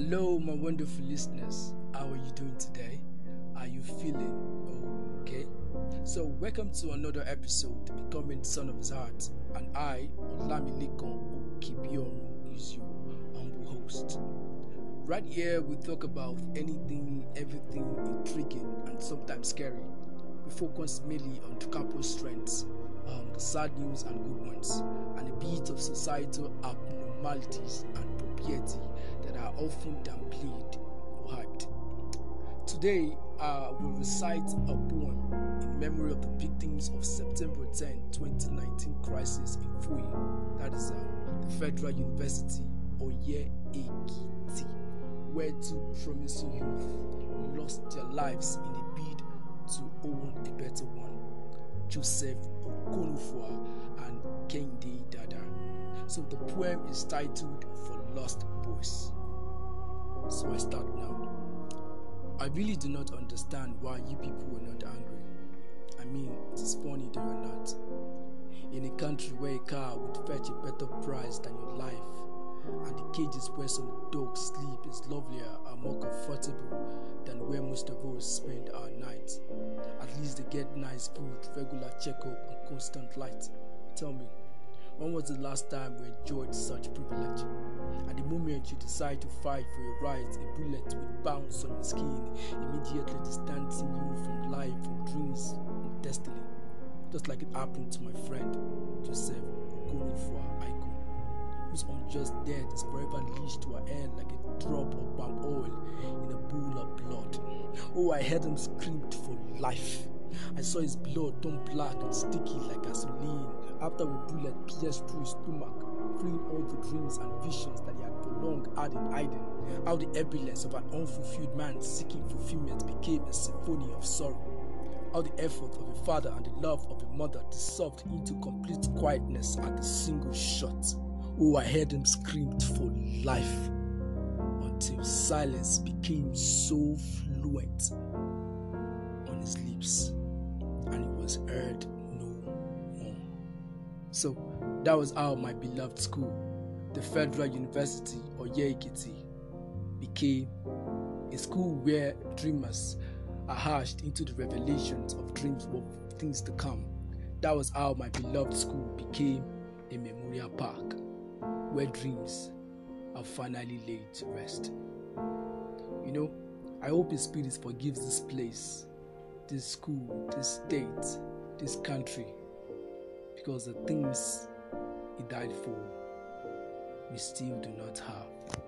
my wonderful listeners. How are you doing today? Are you feeling okay? So, welcome to another episode, Becoming Son of His Heart. And I, Olamilekan Okibiorun, is your humble host. Right here, we talk about anything, everything intriguing and sometimes scary. We focus mainly on campus strengths, um, the sad news and good ones, and a bit of societal abnormalities and propriety often downplayed hyped. Today, uh, we'll recite a poem in memory of the victims of September 10, 2019 crisis in FUOYE, that is um, the Federal University, Oye Ekiti, where two promising youth lost their lives in a bid to own a better one. Joseph Okonufwa and Kehinde Dada. So the poem is titled For Lost Boys. So I start now. I really do not understand why you people were not angry. I mean, it is funny that you're not. In a country where a car would fetch a better price than your life, and the cages where some dogs sleep is lovelier and more comfortable than where most of us spend our nights. At least they get nice food, regular checkup, and constant light. Tell me, when was the last time you enjoyed such privilege? At the moment you decide to fight for your rights, a bullet will bounce on your skin, immediately distancing you from life, from dreams, and destiny. Just like it happened to my friend Joseph Okonufwa Aiko, whose unjust death is forever leashed to her head like a drop of palm oil in a pool of blood. Oh, I heard him scream for life. I saw his blood turn black and sticky like gasoline after a bullet pierced through his stomach, freeing all the dreams and visions that he had long had in hiding. How the ebullience of an unfulfilled man seeking fulfillment became a symphony of sorrow. How the effort of a father and the love of a mother dissolved into complete quietness at a single shot. Oh, I heard him scream for life until silence became so fluent on his lips and it was heard. So that was how my beloved school, the Federal University Oye Ekiti, became a school where dreamers are hashed into the revelations of dreams of things to come. That was how my beloved school became a memorial park where dreams are finally laid to rest. You know, I hope His Spirit forgives this place this school, this state, this country, because the things he died for, we still do not have.